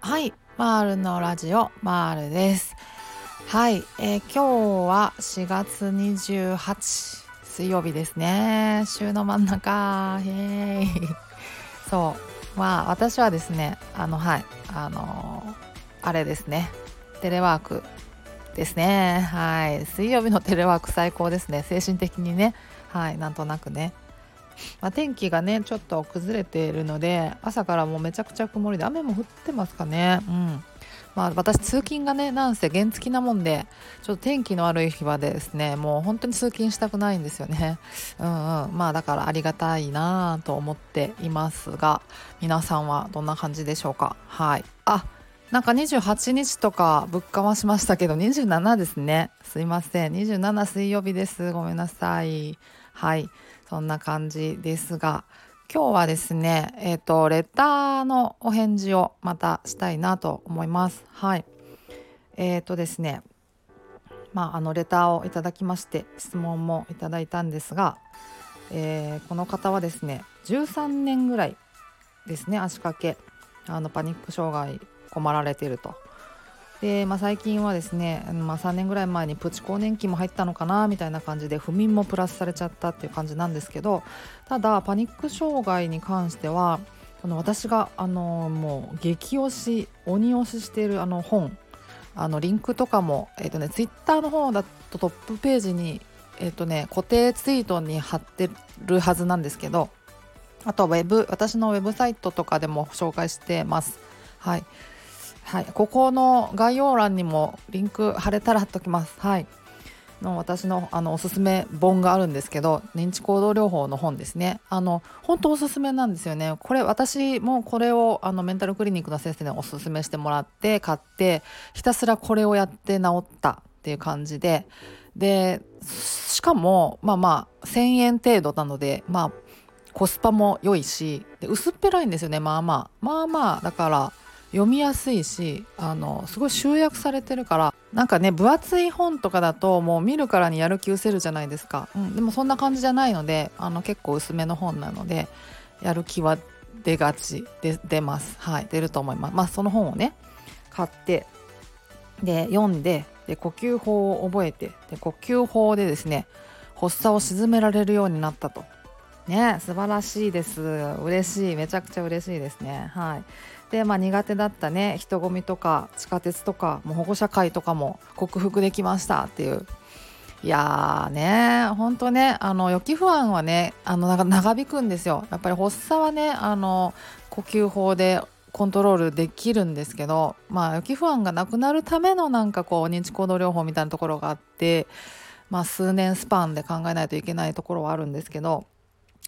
はいマールのラジオマールです。はい、えー、今日は4月28水曜日ですね。週の真ん中。イエーイ。そうまあ私はですねあのはいあのー、あれですね。テレワークですね。はい水曜日のテレワーク最高ですね。精神的にね。はいなんとなくね。まあ、天気がねちょっと崩れているので朝からもうめちゃくちゃ曇りで雨も降ってますかね。うん。まあ、私通勤がねなんせ原付きなもんでちょっと天気の悪い日はですねもう本当に通勤したくないんですよね。うんうん。まあだからありがたいなと思っていますが皆さんはどんな感じでしょうか。はい。あなんか28日とかぶっかましましたけど27ですね。すいません。27水曜日です。ごめんなさい。はい。そんな感じですが今日はですね、えっ、ー、と、レターのお返事をまたしたいなと思います。はい。えっ、ー、とですね、まあ、あの、レターをいただきまして、質問もいただいたんですが、えー、この方はですね、13年ぐらいですね、足掛け、あの、パニック障害困られてると。で、まあ、最近はですね、まあ、3年ぐらい前にプチ更年期も入ったのかなみたいな感じで不眠もプラスされちゃったっていう感じなんですけどただパニック障害に関しては私があのもう激推し鬼推ししているあの本あのリンクとかも、えーとね、ツイッターの方だとトップページに、えーとね、固定ツイートに貼ってるはずなんですけどあとウェブ私のウェブサイトとかでも紹介してます。はいはい、ここの概要欄にもリンク貼れたら貼っときます。はい。の私のあのおすすめ本があるんですけど認知行動療法の本ですね。あの本当おすすめなんですよね。これ私もこれをあのメンタルクリニックの先生におすすめしてもらって買ってひたすらこれをやって治ったっていう感じで。でしかもまあまあ1000円程度なのでまあコスパも良いしで薄っぺらいんですよね。まあまあ。まあまあだから読みやすいしあのすごい集約されてるからなんかね分厚い本とかだともう見るからにやる気失せるじゃないですか、うん、でもそんな感じじゃないのであの結構薄めの本なのでやる気は出がちで出ます。はい出ると思います。まあその本をね買ってで読んでで呼吸法を覚えてで呼吸法でですね発作を鎮められるようになったと。ね素晴らしいです。嬉しい。めちゃくちゃ嬉しいですね。はい。で、まあ、苦手だったね人混みとか地下鉄とかもう保護者会とかも克服できましたっていう。いやーね本当ねあの予期不安はねあの長引くんですよ。やっぱり発作はねあの呼吸法でコントロールできるんですけどまあ予期不安がなくなるためのなんかこう認知行動療法みたいなところがあってまあ数年スパンで考えないといけないところはあるんですけど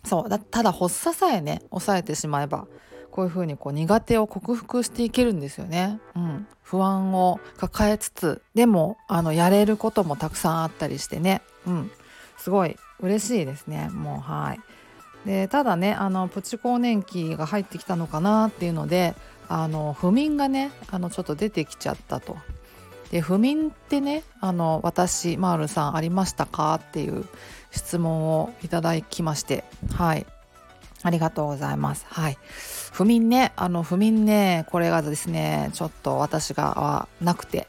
そうだただ発作さえね抑えてしまえばこういうふうにこう苦手を克服していけるんですよね。うん、不安を抱えつつでもあのやれることもたくさんあったりしてね、うん、すごい嬉しいですねもうはい。でただねあのプチ更年期が入ってきたのかなっていうのであの不眠がねあのちょっと出てきちゃったと。で不眠ってねあの私マールさんありましたかっていう質問をいただきましてはいありがとうございます。はい。不眠ね、あの、不眠ね、これがですね、ちょっと私がはなくて、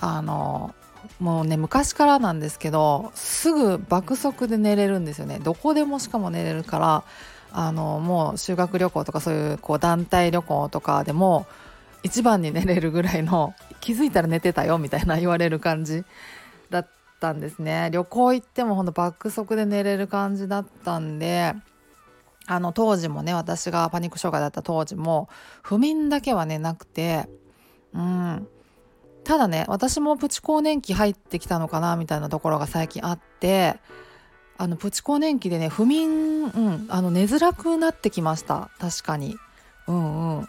あの、もうね、昔からなんですけど、すぐ爆速で寝れるんですよね。どこでもしかも寝れるから、あの、もう修学旅行とかそういうこう団体旅行とかでも、一番に寝れるぐらいの、気づいたら寝てたよみたいな言われる感じだったんですね。旅行行ってもほんと爆速で寝れる感じだったんで、あの当時もね私がパニック障害だった当時も不眠だけはねなくてうん。ただね私もプチ更年期入ってきたのかなみたいなところが最近あってあのプチ更年期でね不眠、うん、あの寝づらくなってきました。確かに。うんうん。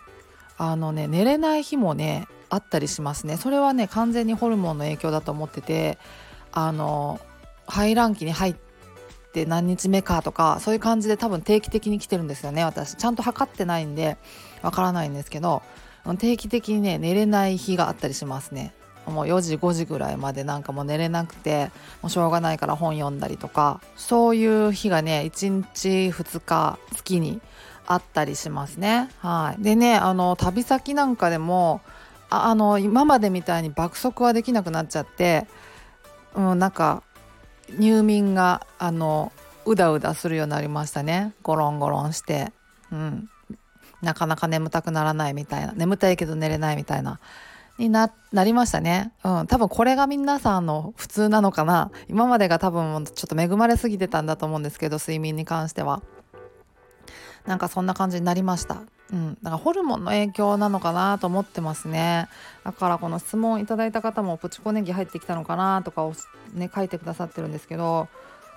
あのね寝れない日もねあったりしますね。それはね完全にホルモンの影響だと思っててあの排卵期に入ってって何日目かとかそういう感じで多分定期的に来てるんですよね。私ちゃんと測ってないんでわからないんですけど定期的にね寝れない日があったりしますね。もう4時5時ぐらいまでなんかもう寝れなくてもうしょうがないから本読んだりとかそういう日がね1日2日月にあったりしますね。はい、でねあの旅先なんかでもあの今までみたいに爆速はできなくなっちゃって、うん、なんか入眠があのうだうだするようになりましたねゴロンゴロンして、うん、なかなか眠たくならないみたいな眠たいけど寝れないみたいなになりましたね。うん、多分これが皆さんの普通なのかな今までが多分ちょっと恵まれすぎてたんだと思うんですけど睡眠に関しては。なんかそんな感じになりました。うん、だからホルモンの影響なのかなと思ってますね。だからこの質問いただいた方もプチコネギ入ってきたのかなとかをね書いてくださってるんですけど、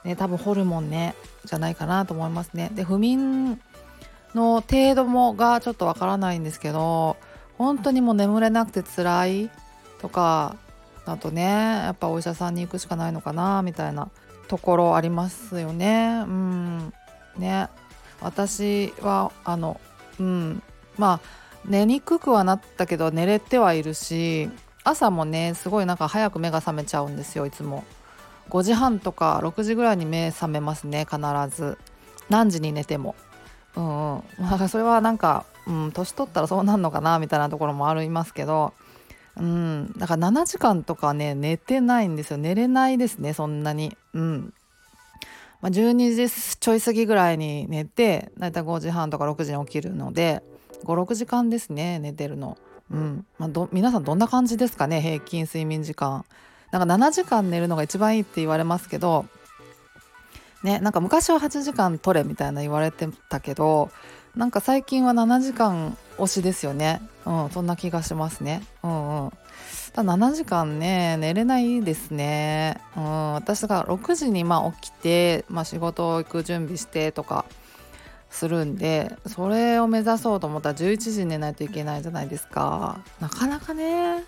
ね多分ホルモンねじゃないかなと思いますね。で不眠の程度もがちょっとわからないんですけど、本当にもう眠れなくて辛いとかだとねやっぱお医者さんに行くしかないのかなみたいなところありますよね。うんね私はあのうん。まあ寝にくくはなったけど寝れてはいるし朝もねすごいなんか早く目が覚めちゃうんですよいつも。5時半とか6時ぐらいに目覚めますね必ず。何時に寝ても。うんうん。まあそれはなんかうん年取ったらそうなんのかなみたいなところもありますけど。うん。だから7時間とかね寝てないんですよ。寝れないですねそんなに。うん。まあ、12時ちょい過ぎぐらいに寝てだいたい5時半とか6時に起きるので56時間ですね寝てるの。うんまあ、皆さんどんな感じですかね平均睡眠時間。なんか7時間寝るのが一番いいって言われますけどねなんか昔は8時間取れみたいな言われてたけどなんか最近は7時間推しですよねうんそんな気がしますねうんうんただ7時間ね寝れないですね、うん、私が6時にま起きて、まあ、仕事行く準備してとかするんでそれを目指そうと思ったら11時に寝ないといけないじゃないですか。なかなかね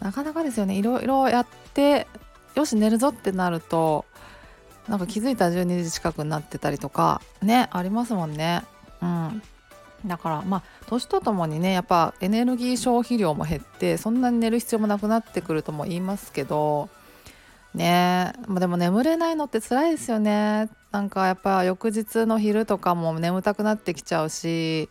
なかなかですよね。いろいろやってよし寝るぞってなるとなんか気づいたら12時近くになってたりとかねありますもんね。うん。だからまあ年とともにねやっぱエネルギー消費量も減ってそんなに寝る必要もなくなってくるとも言いますけどね。まあ、でも眠れないのって辛いですよね。なんかやっぱ翌日の昼とかも眠たくなってきちゃうし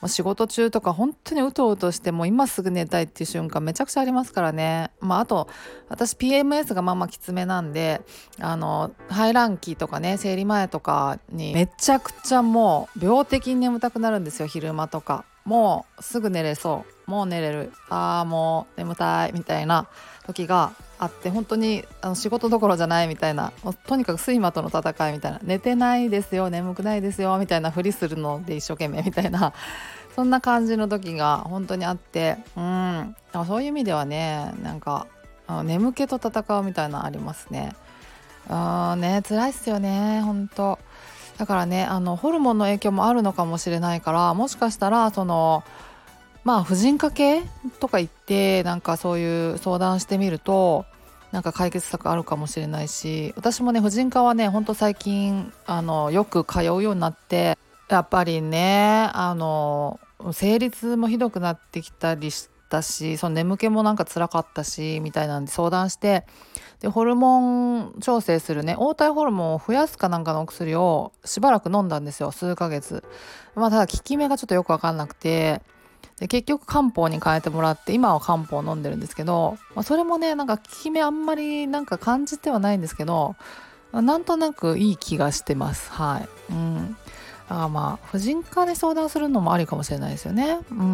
もう仕事中とか本当にうとうとしてもう今すぐ寝たいっていう瞬間めちゃくちゃありますからね。まああと私 PMS がまあまあきつめなんであの排卵期とかね生理前とかにめちゃくちゃもう病的に眠たくなるんですよ昼間とか。もうすぐ寝れそうもう寝れる。ああもう眠たいみたいな時があって本当にあの仕事どころじゃないみたいなとにかく睡魔との戦いみたいな寝てないですよ眠くないですよみたいなふりするので一生懸命みたいな そんな感じの時が本当にあってうん。そういう意味ではねなんか眠気と戦うみたいなありますね。あね辛いっすよね本当。だからねあのホルモンの影響もあるのかもしれないからもしかしたらそのまあ婦人科系とか言ってなんかそういう相談してみるとなんか解決策あるかもしれないし私もね婦人科はねほんと最近あのよく通うようになってやっぱりねあの生理痛もひどくなってきたりしたしその眠気もなんか辛かったしみたいなんで相談してでホルモン調整するね黄体ホルモンを増やすかなんかのお薬をしばらく飲んだんですよ数ヶ月。まあただ効き目がちょっとよく分かんなくてで結局漢方に変えてもらって今は漢方を飲んでるんですけど、まあ、それもねなんか効き目あんまりなんか感じてはないんですけどなんとなくいい気がしてます。はい。うん。あまあ婦人科で相談するのもありかもしれないですよね。うんうんう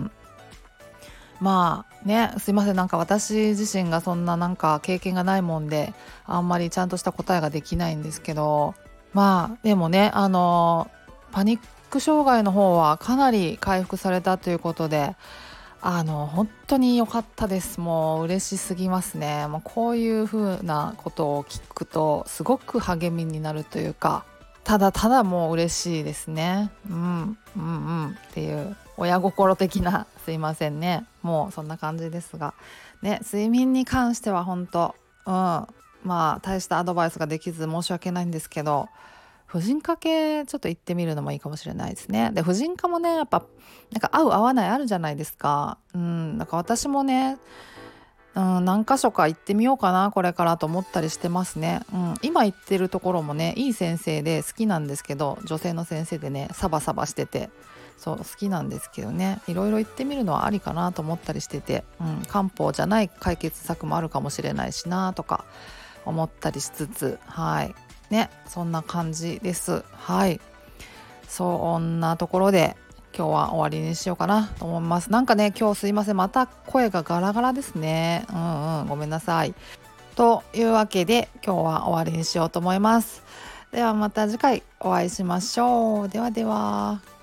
ん。まあねすいません。なんか私自身がそんななんか経験がないもんであんまりちゃんとした答えができないんですけどまあでもねあのパニック障害の方はかなり回復されたということであの本当に良かったです。もう嬉しすぎますね。もうこういう風なことを聞くとすごく励みになるというかただただもう嬉しいですね。うんうんうん。っていう親心的な すいませんね。もうそんな感じですが。ね睡眠に関しては本当うん。まあ大したアドバイスができず申し訳ないんですけど婦人科系ちょっと行ってみるのもいいかもしれないですね。で婦人科もねやっぱなんか合う合わないあるじゃないですか。うん、なんか私もねうん、何箇所か行ってみようかなこれからと思ったりしてますね、うん、今行ってるところもねいい先生で好きなんですけど女性の先生でねサバサバしててそう好きなんですけどねいろいろ行ってみるのはありかなと思ったりしてて、うん、漢方じゃない解決策もあるかもしれないしなとか思ったりしつつはいねそんな感じです。はい。そんなところで今日は終わりにしようかなと思います。なんかね今日すいません。また声がガラガラですね。うんうん。ごめんなさい。というわけで今日は終わりにしようと思います。ではまた次回お会いしましょう。ではでは。